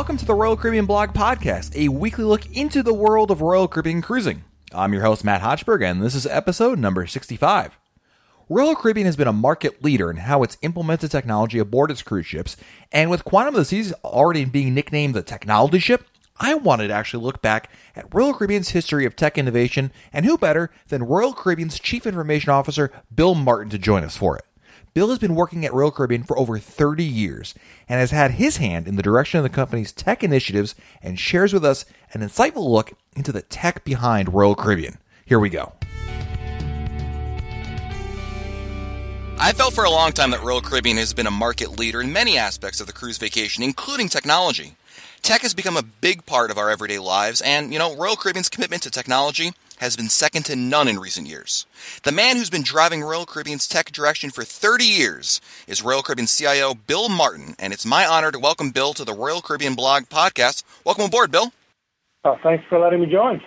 Welcome to the Royal Caribbean Blog Podcast, a weekly look into the world of Royal Caribbean cruising. I'm your host, Matt Hochberg, and this is episode number 65. Royal Caribbean has been a market leader in how it's implemented technology aboard its cruise ships, and with Quantum of the Seas already being nicknamed the technology ship, I wanted to actually look back at Royal Caribbean's history of tech innovation, and who better than Royal Caribbean's Chief Information Officer, Bill Martin, to join us for it. Bill has been working at Royal Caribbean for over 30 years and has had his hand in the direction of the company's tech initiatives and shares with us an insightful look into the tech behind Royal Caribbean. Here we go. I felt for a long time that Royal Caribbean has been a market leader in many aspects of the cruise vacation, including technology. Tech has become a big part of our everyday lives, and, you know, Royal Caribbean's commitment to technology has been second to none in recent years. The man who's been driving Royal Caribbean's tech direction for 30 years is Royal Caribbean CIO Bill Martin, and it's my honor to welcome Bill to the Royal Caribbean Blog podcast. Welcome aboard, Bill. Oh, thanks for letting me join.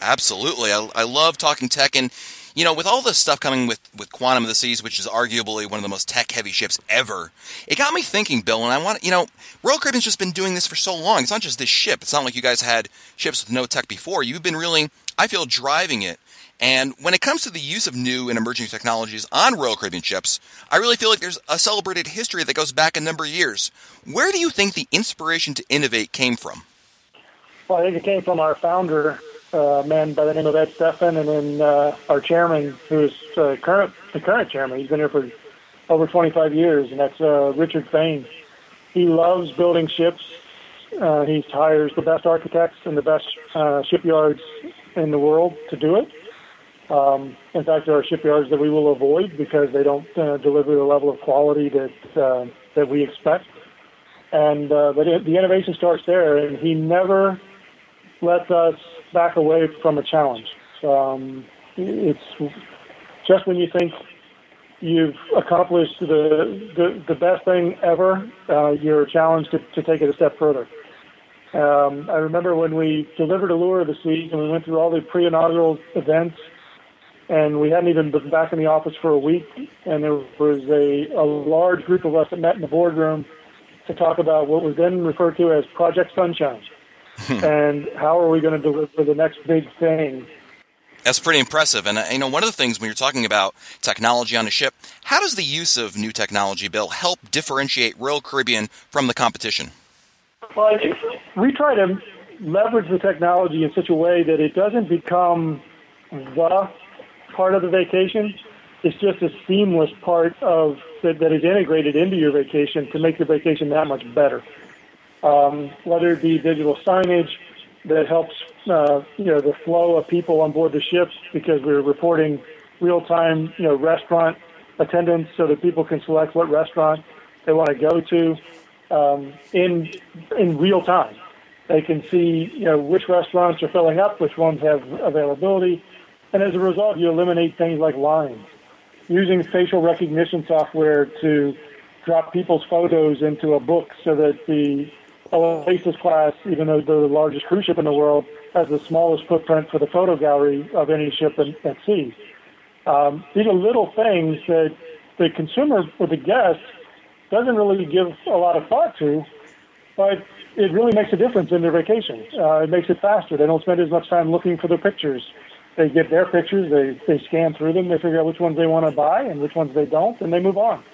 Absolutely. I, I love talking tech, and you know, with all this stuff coming with, with Quantum of the Seas, which is arguably one of the most tech heavy ships ever, it got me thinking, Bill, and I want you know, Royal Caribbean's just been doing this for so long. It's not just this ship. It's not like you guys had ships with no tech before. You've been really, I feel, driving it. And when it comes to the use of new and emerging technologies on Royal Caribbean ships, I really feel like there's a celebrated history that goes back a number of years. Where do you think the inspiration to innovate came from? Well, I think it came from our founder, uh, man by the name of Ed Stephan, and then uh, our chairman, who's uh, current the current chairman. He's been here for over 25 years, and that's uh, Richard Fain. He loves building ships. Uh, he hires the best architects and the best uh, shipyards in the world to do it. Um, in fact, there are shipyards that we will avoid because they don't uh, deliver the level of quality that uh, that we expect. And uh, but it, the innovation starts there, and he never lets us back away from a challenge. Um, it's just when you think you've accomplished the the, the best thing ever, uh, you're challenged to, to take it a step further. Um, I remember when we delivered Allure of the Seas and we went through all the pre-inaugural events, and we hadn't even been back in the office for a week, and there was a, a large group of us that met in the boardroom to talk about what was then referred to as Project Sunshine. and how are we going to deliver the next big thing? That's pretty impressive. And, uh, you know, one of the things when you're talking about technology on a ship, how does the use of new technology, Bill, help differentiate Royal Caribbean from the competition? Well, we try to leverage the technology in such a way that it doesn't become the part of the vacation. It's just a seamless part of that, that is integrated into your vacation to make your vacation that much better um, whether it be digital signage that helps uh, you know the flow of people on board the ships because we're reporting real time you know restaurant attendance so that people can select what restaurant they want to go to um, in in real time. They can see you know which restaurants are filling up, which ones have availability, and as a result, you eliminate things like lines. Using facial recognition software to drop people's photos into a book so that the Oasis class, even though they're the largest cruise ship in the world, has the smallest footprint for the photo gallery of any ship in, at sea. Um, these are little things that the consumer or the guest doesn't really give a lot of thought to, but it really makes a difference in their vacation. Uh, it makes it faster. They don't spend as much time looking for their pictures. They get their pictures, they, they scan through them, they figure out which ones they want to buy and which ones they don't, and they move on.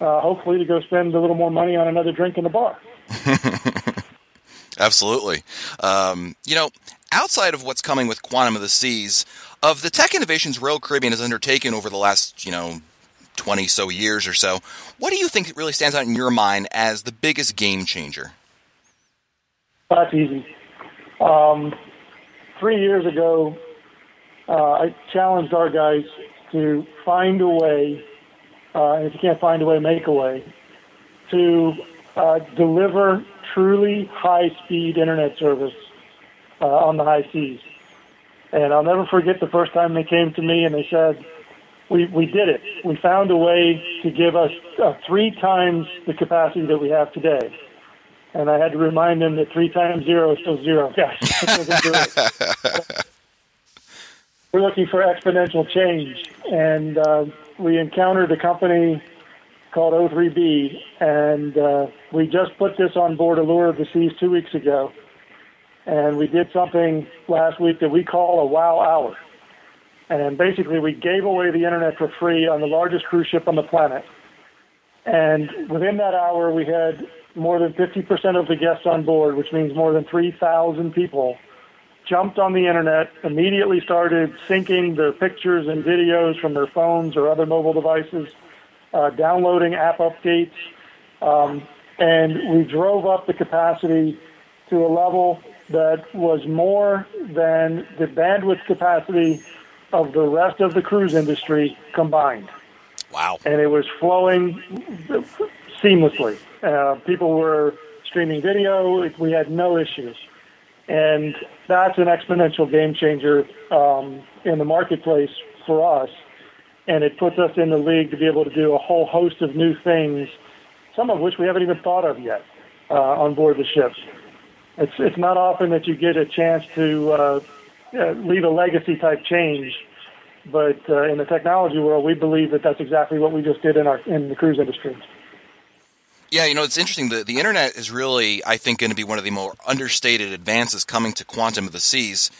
Uh, hopefully to go spend a little more money on another drink in the bar. Absolutely. Um, you know, outside of what's coming with Quantum of the Seas, of the tech innovations Royal Caribbean has undertaken over the last, you know, 20 so years or so, what do you think really stands out in your mind as the biggest game changer? That's easy. Um, three years ago, uh, I challenged our guys to find a way, uh, and if you can't find a way, make a way, to uh, deliver truly high-speed internet service uh, on the high seas. And I'll never forget the first time they came to me and they said, "We we did it. We found a way to give us uh, three times the capacity that we have today." And I had to remind them that three times zero is still zero, guys. We're looking for exponential change, and uh, we encountered a company called O3B, and uh, we just put this on board Allure of the Seas two weeks ago. And we did something last week that we call a wow hour. And basically, we gave away the internet for free on the largest cruise ship on the planet. And within that hour, we had more than 50% of the guests on board, which means more than 3,000 people jumped on the internet, immediately started syncing their pictures and videos from their phones or other mobile devices, uh, downloading app updates, um, and we drove up the capacity to a level that was more than the bandwidth capacity of the rest of the cruise industry combined. Wow. And it was flowing seamlessly. Uh, people were streaming video. We had no issues. And that's an exponential game changer um, in the marketplace for us. And it puts us in the league to be able to do a whole host of new things, some of which we haven't even thought of yet uh, on board the ships. It's, it's not often that you get a chance to uh, uh, leave a legacy type change, but uh, in the technology world, we believe that that's exactly what we just did in our in the cruise industry. Yeah, you know, it's interesting. The, the internet is really, I think, going to be one of the more understated advances coming to quantum of the seas.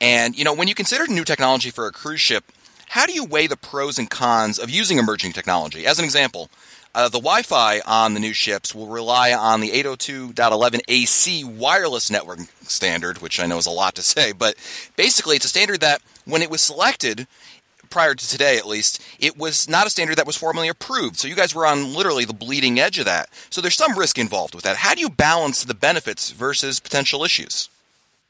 And, you know, when you consider new technology for a cruise ship, how do you weigh the pros and cons of using emerging technology? As an example, uh, the Wi Fi on the new ships will rely on the 802.11ac wireless network standard, which I know is a lot to say, but basically it's a standard that when it was selected, prior to today at least, it was not a standard that was formally approved. So you guys were on literally the bleeding edge of that. So there's some risk involved with that. How do you balance the benefits versus potential issues?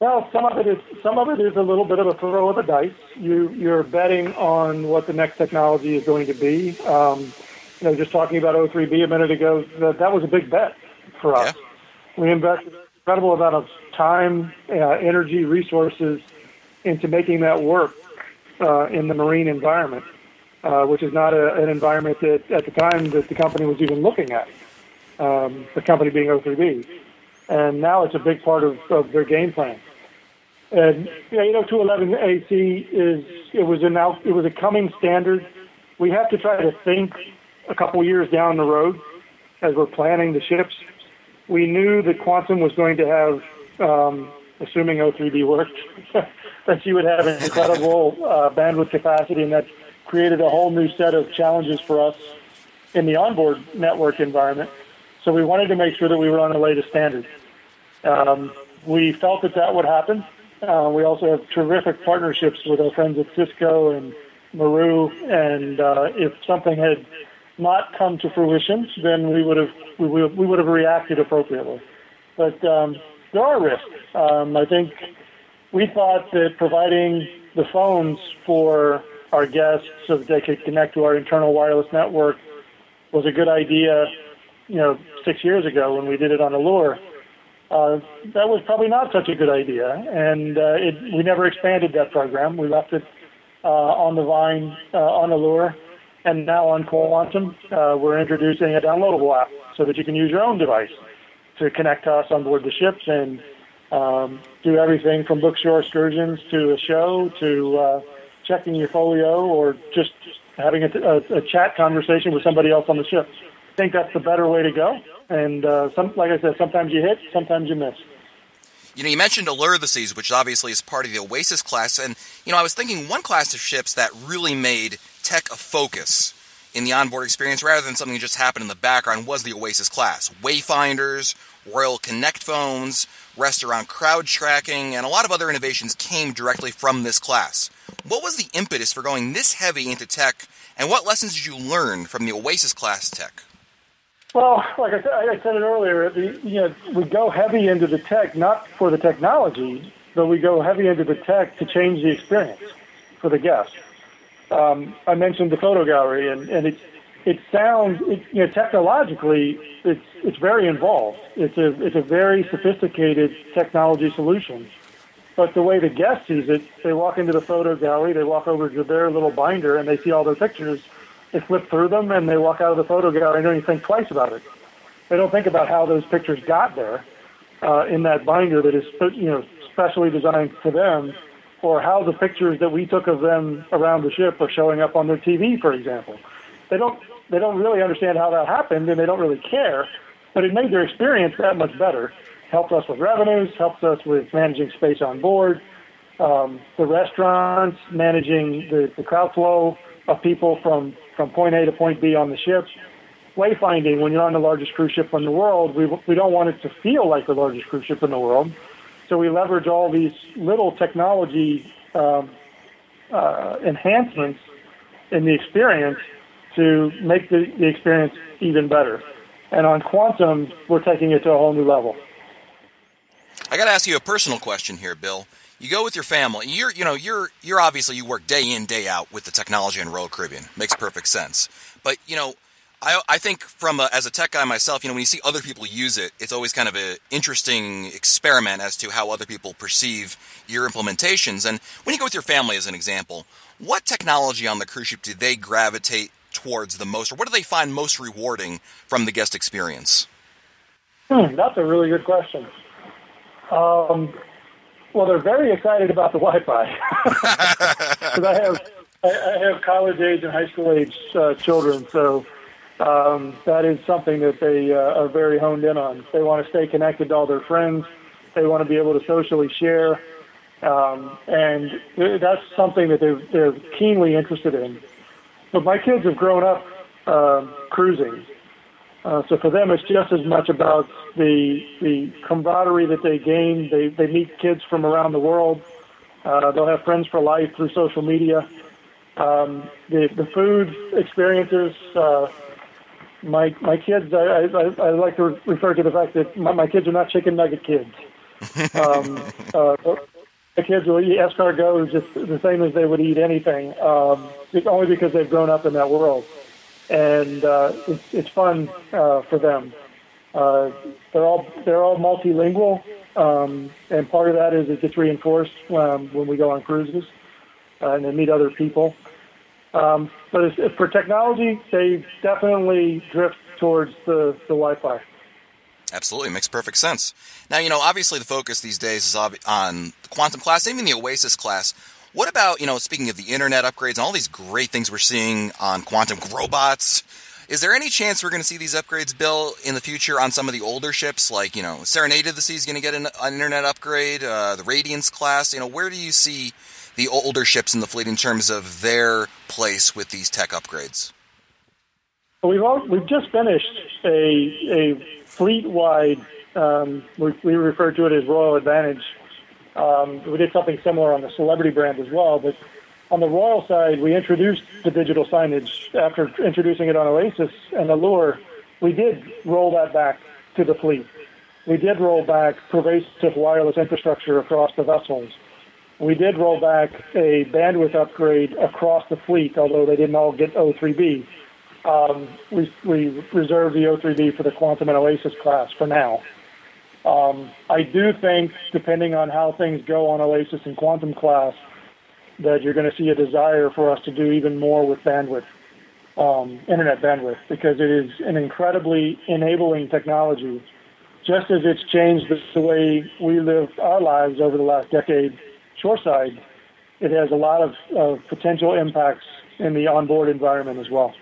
Well, some of it is some of it is a little bit of a throw of the dice. You you're betting on what the next technology is going to be. Um, you know, just talking about O3B a minute ago, that, that was a big bet for us. Yeah. We invested an incredible amount of time, uh, energy, resources into making that work uh, in the marine environment, uh, which is not a, an environment that at the time that the company was even looking at. Um, the company being O3B, and now it's a big part of, of their game plan. And yeah, you know, 211 AC is it was an out, it was a coming standard. We have to try to think a couple years down the road as we're planning the ships. We knew that Quantum was going to have, um, assuming O3B worked, that she would have an incredible uh, bandwidth capacity, and that created a whole new set of challenges for us in the onboard network environment. So we wanted to make sure that we were on the latest standard. Um, we felt that that would happen. Uh, we also have terrific partnerships with our friends at Cisco and Meru, and uh, if something had not come to fruition, then we would have we would, we would have reacted appropriately. But um, there are risks. Um, I think we thought that providing the phones for our guests so that they could connect to our internal wireless network was a good idea, you know, six years ago when we did it on Allure. Uh, that was probably not such a good idea, and uh, it, we never expanded that program. We left it uh, on the Vine uh, on Allure, and now on Quantum, uh, we're introducing a downloadable app so that you can use your own device to connect to us on board the ships and um, do everything from book shore excursions to a show to uh, checking your folio or just having a, a, a, chat conversation with somebody else on the ship. Think that's the better way to go. And uh, some, like I said, sometimes you hit, sometimes you miss. You know, you mentioned Allure of the Seas, which obviously is part of the Oasis class, and you know, I was thinking one class of ships that really made tech a focus in the onboard experience rather than something that just happened in the background was the Oasis class. Wayfinders, Royal Connect phones, restaurant crowd tracking, and a lot of other innovations came directly from this class. What was the impetus for going this heavy into tech, and what lessons did you learn from the Oasis class tech? Well, like I said, I said it earlier, the, you know, we go heavy into the tech not for the technology, but we go heavy into the tech to change the experience for the guest. Um, I mentioned the photo gallery, and, and it's it sounds, it, you know, technologically, it's it's very involved. It's a it's a very sophisticated technology solution. But the way the guest sees it, they walk into the photo gallery, they walk over to their little binder, and they see all their pictures. They flip through them, and they walk out of the photo gallery and don't even think twice about it. They don't think about how those pictures got there uh, in that binder that is you know specially designed for them, or how the pictures that we took of them around the ship are showing up on their TV, for example. They don't they don't really understand how that happened, and they don't really care. But it made their experience that much better. Helped us with revenues, helped us with managing space on board, um, the restaurants, managing the, the crowd flow of people from, from point A to point B on the ship. Wayfinding, when you're on the largest cruise ship in the world, we, we don't want it to feel like the largest cruise ship in the world. So we leverage all these little technology um, uh, enhancements in the experience to make the, the experience even better. And on quantum, we're taking it to a whole new level. I got to ask you a personal question here, Bill. You go with your family. You're, you know, you're, you're obviously you work day in, day out with the technology in Royal Caribbean. Makes perfect sense. But you know, I, I think from a, as a tech guy myself, you know, when you see other people use it, it's always kind of an interesting experiment as to how other people perceive your implementations. And when you go with your family, as an example, what technology on the cruise ship do they gravitate towards the most, or what do they find most rewarding from the guest experience? Hmm, that's a really good question. Um, well, they're very excited about the Wi-Fi because I have I have college age and high school age uh, children, so um, that is something that they uh, are very honed in on. They want to stay connected to all their friends. They want to be able to socially share, um, and that's something that they're they're keenly interested in. But my kids have grown up uh, cruising, uh, so for them it's just as much about the the camaraderie that they gain. They they meet kids from around the world. Uh, they'll have friends for life through social media. Um, the the food experiences. Uh, my my kids, I, I, I like to refer to the fact that my, my kids are not chicken nugget kids. Um, uh, the kids will eat escargot just the same as they would eat anything, um, only because they've grown up in that world, and uh, it's it's fun uh, for them. Uh, they're all they're all multilingual, um, and part of that is it gets reinforced um, when we go on cruises uh, and they meet other people. Um, but for technology, they definitely drift towards the, the Wi-Fi. Absolutely, makes perfect sense. Now, you know, obviously the focus these days is on the Quantum class, even the Oasis class. What about, you know, speaking of the internet upgrades and all these great things we're seeing on Quantum robots? Is there any chance we're going to see these upgrades, Bill, in the future on some of the older ships? Like, you know, Serenade of the Sea is going to get an, an internet upgrade, uh, the Radiance class. You know, where do you see the older ships in the fleet in terms of their place with these tech upgrades? Well, we've all, we've just finished a a fleet wide. Um, we, we refer to it as Royal Advantage. Um, we did something similar on the Celebrity brand as well, but on the Royal side, we introduced the digital signage after introducing it on Oasis and Allure. We did roll that back to the fleet. We did roll back pervasive wireless infrastructure across the vessels we did roll back a bandwidth upgrade across the fleet, although they didn't all get O3B. Um, we, we reserved the O3B for the Quantum and Oasis class for now. Um, I do think, depending on how things go on Oasis and Quantum class, that you're going to see a desire for us to do even more with bandwidth, um, internet bandwidth, because it is an incredibly enabling technology. Just as it's changed the way we live our lives over the last decade, shoreside, it has a lot of, of potential impacts in the onboard environment as well.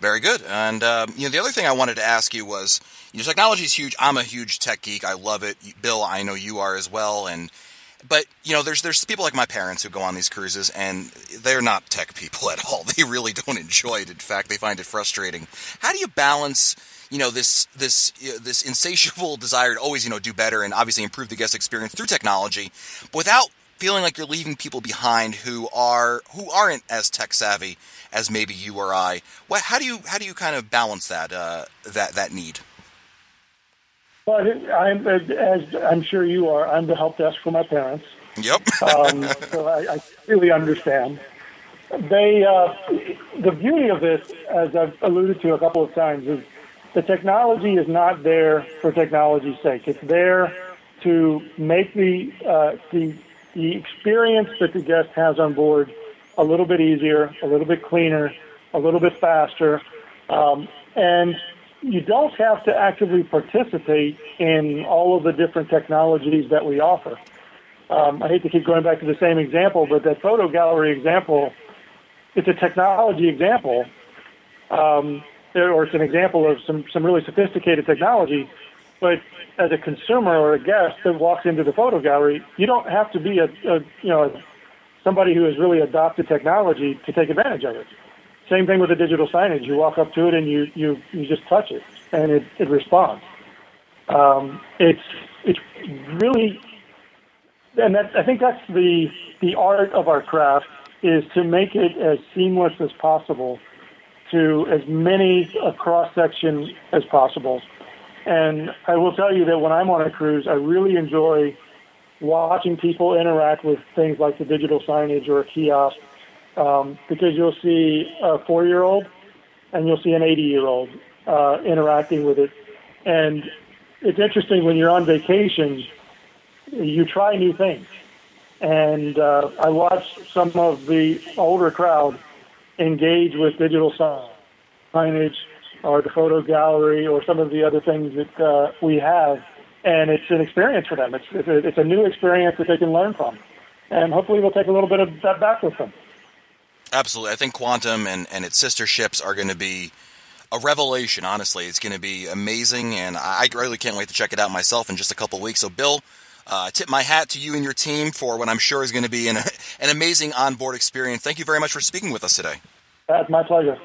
Very good. And um, you know, the other thing I wanted to ask you was, your technology is huge. I'm a huge tech geek. I love it. Bill, I know you are as well. And but you know, there's there's people like my parents who go on these cruises, and they're not tech people at all. They really don't enjoy it. In fact, they find it frustrating. How do you balance? you know this this this insatiable desire to always you know do better and obviously improve the guest experience through technology, without feeling like you're leaving people behind who are who aren't as tech savvy as maybe you or I. What, how do you how do you kind of balance that uh, that that need? Well, I'm as I'm sure you are. I'm the help desk for my parents. Yep. um, so I, I really understand. They uh, the beauty of this, as I've alluded to a couple of times, is the technology is not there for technology's sake. It's there to make the, uh, the, the experience that the guest has on board a little bit easier, a little bit cleaner, a little bit faster. Um, and you don't have to actively participate in all of the different technologies that we offer. Um, I hate to keep going back to the same example, but that photo gallery example, it's a technology example, um, or it's an example of some some really sophisticated technology. But as a consumer or a guest that walks into the photo gallery, you don't have to be a, a you know somebody who has really adopted technology to take advantage of it. Same thing with the digital signage. You walk up to it and you you, you just touch it and it, it responds. Um, it's it's really and that, I think that's the the art of our craft is to make it as seamless as possible to as many a cross section as possible. And I will tell you that when I'm on a cruise, I really enjoy watching people interact with things like the digital signage or a kiosk um, because you'll see a four year old and you'll see an 80 year old uh, interacting with it. And it's interesting when you're on vacation, you try new things. And uh, I watched some of the older crowd engage with digital signage or the photo gallery or some of the other things that uh, we have. And it's an experience for them. It's, it's, a, it's a new experience that they can learn from. And hopefully we'll take a little bit of that back with them. Absolutely. I think Quantum and, and its sister ships are going to be a revelation, honestly. It's going to be amazing, and I really can't wait to check it out myself in just a couple weeks. So, Bill, uh, tip my hat to you and your team for what I'm sure is going to be an, an amazing onboard experience. Thank you very much for speaking with us today. That's my pleasure.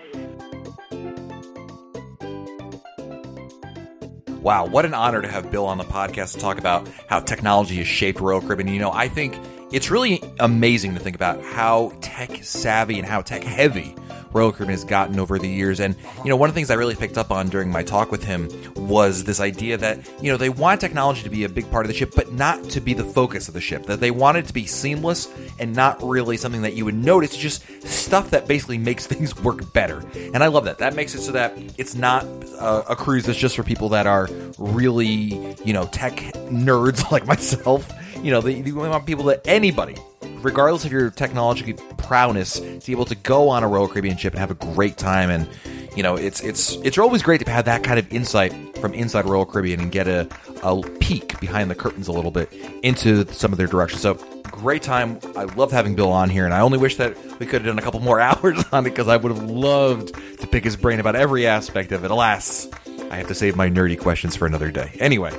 Wow, what an honor to have Bill on the podcast to talk about how technology has shaped Royal Caribbean. You know, I think it's really amazing to think about how tech savvy and how tech heavy Royal Caribbean has gotten over the years. And, you know, one of the things I really picked up on during my talk with him was this idea that, you know, they want technology to be a big part of the ship, but not to be the focus of the ship. That they want it to be seamless and not really something that you would notice, just stuff that basically makes things work better. And I love that. That makes it so that it's not a, a cruise that's just for people that are really, you know, tech nerds like myself. You know, they, they want people that anybody regardless of your technological prowess, to be able to go on a Royal Caribbean ship and have a great time. And you know, it's it's it's always great to have that kind of insight from inside Royal Caribbean and get a, a peek behind the curtains a little bit into some of their directions. So great time. I love having Bill on here, and I only wish that we could have done a couple more hours on it because I would have loved to pick his brain about every aspect of it. Alas, I have to save my nerdy questions for another day. Anyway,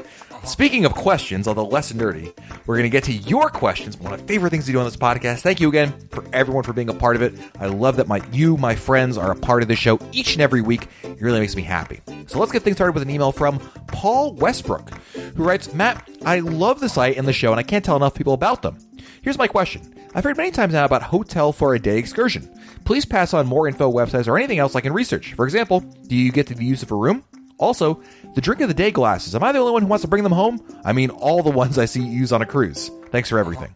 Speaking of questions, although less nerdy, we're going to get to your questions. One of my favorite things to do on this podcast. Thank you again for everyone for being a part of it. I love that my you, my friends, are a part of the show each and every week. It really makes me happy. So let's get things started with an email from Paul Westbrook, who writes, Matt, I love the site and the show, and I can't tell enough people about them. Here's my question. I've heard many times now about hotel for a day excursion. Please pass on more info, websites, or anything else I can research. For example, do you get to the use of a room? Also, the drink of the day glasses. Am I the only one who wants to bring them home? I mean, all the ones I see you use on a cruise. Thanks for everything.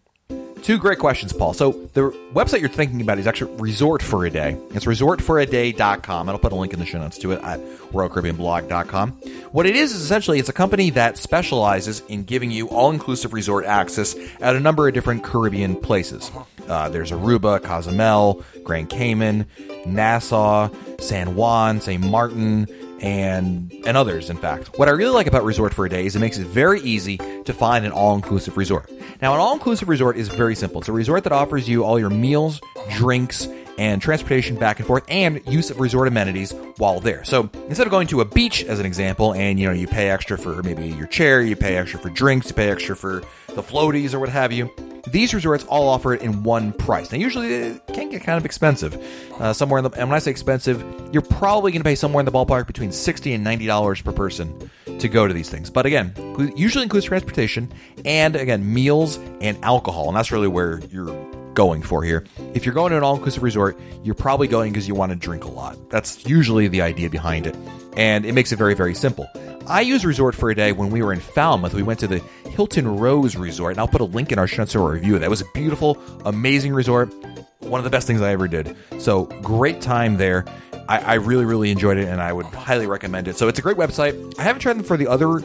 Two great questions, Paul. So, the website you're thinking about is actually Resort for a Day. It's resortforaday.com. And I'll put a link in the show notes to it at RoyalCaribbeanBlog.com. What it is is essentially it's a company that specializes in giving you all inclusive resort access at a number of different Caribbean places. Uh, there's Aruba, Cozumel, Grand Cayman, Nassau, San Juan, St. Martin, and and others in fact. What I really like about Resort for a Day is it makes it very easy to find an all-inclusive resort. Now an all-inclusive resort is very simple. It's a resort that offers you all your meals, drinks, and transportation back and forth and use of resort amenities while there. So instead of going to a beach as an example and you know you pay extra for maybe your chair, you pay extra for drinks, you pay extra for the floaties or what have you, these resorts all offer it in one price. Now, usually it can get kind of expensive. Uh, somewhere in the, and when I say expensive, you're probably going to pay somewhere in the ballpark between sixty and ninety dollars per person to go to these things. But again, usually includes transportation and again meals and alcohol, and that's really where you're going for here. If you're going to an all-inclusive resort, you're probably going because you want to drink a lot. That's usually the idea behind it, and it makes it very, very simple. I used Resort for a day when we were in Falmouth. We went to the Hilton Rose Resort, and I'll put a link in our show notes review. That was a beautiful, amazing resort. One of the best things I ever did. So great time there. I, I really, really enjoyed it, and I would highly recommend it. So it's a great website. I haven't tried them for the other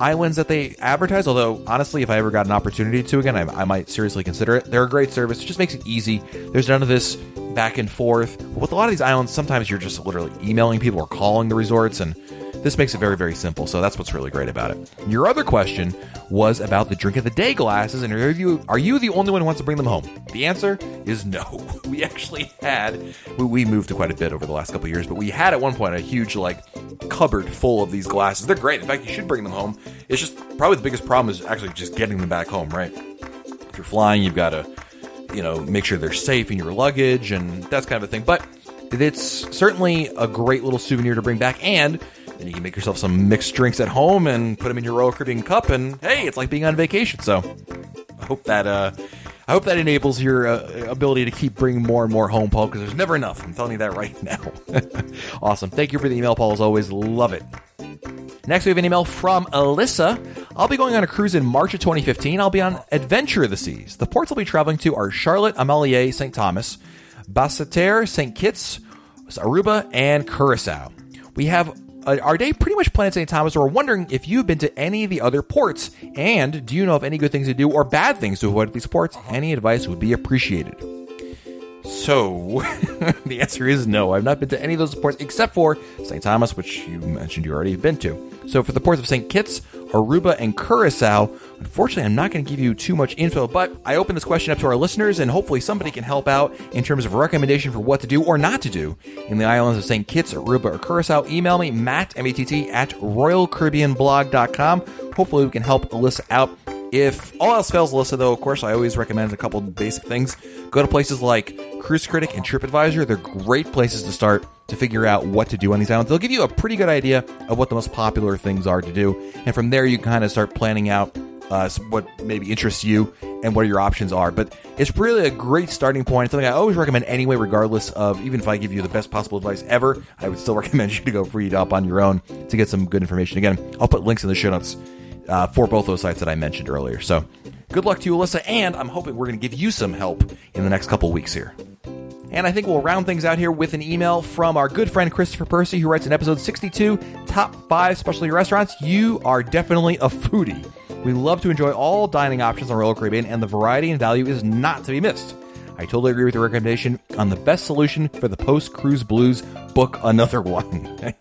islands that they advertise. Although honestly, if I ever got an opportunity to again, I, I, might seriously consider it. They're a great service. It just makes it easy. There's none of this back and forth. With a lot of these islands, sometimes you're just literally emailing people or calling the resorts, and This makes it very, very simple. So that's what's really great about it. Your other question was about the drink of the day glasses, and are you are you the only one who wants to bring them home? The answer is no. We actually had we, moved quite a bit over the last couple years, but we had at one point a huge like cupboard full of these glasses. They're great. In fact, you should bring them home. It's just probably the biggest problem is actually just getting them back home, right? If you're flying, you've got to you know make sure they're safe in your luggage and that's kind of a thing. But it's certainly a great little souvenir to bring back and then you can make yourself some mixed drinks at home and put them in your Royal Caribbean cup, and hey, it's like being on vacation. So I hope that uh, I hope that enables your uh, ability to keep bringing more and more home, Paul, because there's never enough. I'm telling you that right now. awesome. Thank you for the email, Paul. As always, love it. Next, we have an email from Alyssa. I'll be going on a cruise in March of 2015. I'll be on Adventure of the Seas. The ports I'll be traveling to are Charlotte, Amalie, St. Thomas, Basseterre, St. Kitts, Aruba, and Curacao. We have uh, they pretty much planned St. Thomas. or are wondering if you've been to any of the other ports, and do you know of any good things to do or bad things to avoid at these ports? Any advice would be appreciated. So, the answer is no. I've not been to any of those ports except for St. Thomas, which you mentioned you already have been to. So, for the ports of St. Kitts, Aruba, and Curacao, unfortunately, I'm not going to give you too much info, but I open this question up to our listeners, and hopefully somebody can help out in terms of recommendation for what to do or not to do in the islands of St. Kitts, Aruba, or Curacao. Email me, Matt, M-A-T-T, at RoyalCaribbeanBlog.com. Hopefully, we can help Alyssa out if all else fails, Alyssa, though, of course, I always recommend a couple basic things. Go to places like Cruise Critic and TripAdvisor. They're great places to start to figure out what to do on these islands. They'll give you a pretty good idea of what the most popular things are to do. And from there, you can kind of start planning out uh, what maybe interests you and what your options are. But it's really a great starting point. Something I always recommend anyway, regardless of even if I give you the best possible advice ever, I would still recommend you to go read up on your own to get some good information. Again, I'll put links in the show notes uh, for both those sites that I mentioned earlier. So good luck to you, Alyssa, and I'm hoping we're going to give you some help in the next couple weeks here. And I think we'll round things out here with an email from our good friend Christopher Percy, who writes in episode 62 Top 5 Specialty Restaurants. You are definitely a foodie. We love to enjoy all dining options on Royal Caribbean, and the variety and value is not to be missed. I totally agree with your recommendation on the best solution for the post cruise blues. Book another one.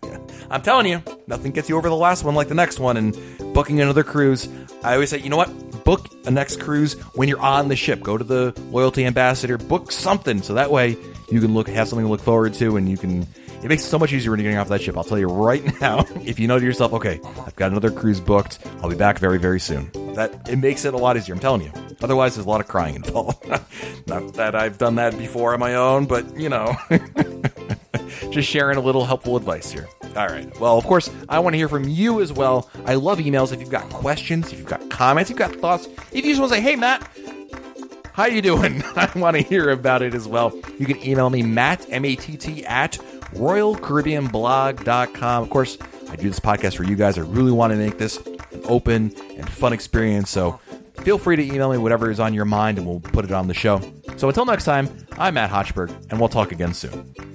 I'm telling you, nothing gets you over the last one like the next one. And booking another cruise, I always say, you know what? Book a next cruise when you're on the ship. Go to the loyalty ambassador, book something so that way you can look have something to look forward to, and you can. It makes it so much easier when you're getting off that ship. I'll tell you right now. If you know to yourself, okay, I've got another cruise booked. I'll be back very, very soon. That it makes it a lot easier. I'm telling you. Otherwise, there's a lot of crying involved. Not that I've done that before on my own, but you know, just sharing a little helpful advice here. All right. Well, of course, I want to hear from you as well. I love emails. If you've got questions, if you've got comments, if you've got thoughts, if you just want to say, "Hey, Matt." How you doing? I want to hear about it as well. You can email me, Matt, M-A-T-T, at royalcaribbeanblog.com. Of course, I do this podcast for you guys. I really want to make this an open and fun experience. So feel free to email me whatever is on your mind and we'll put it on the show. So until next time, I'm Matt Hochberg, and we'll talk again soon.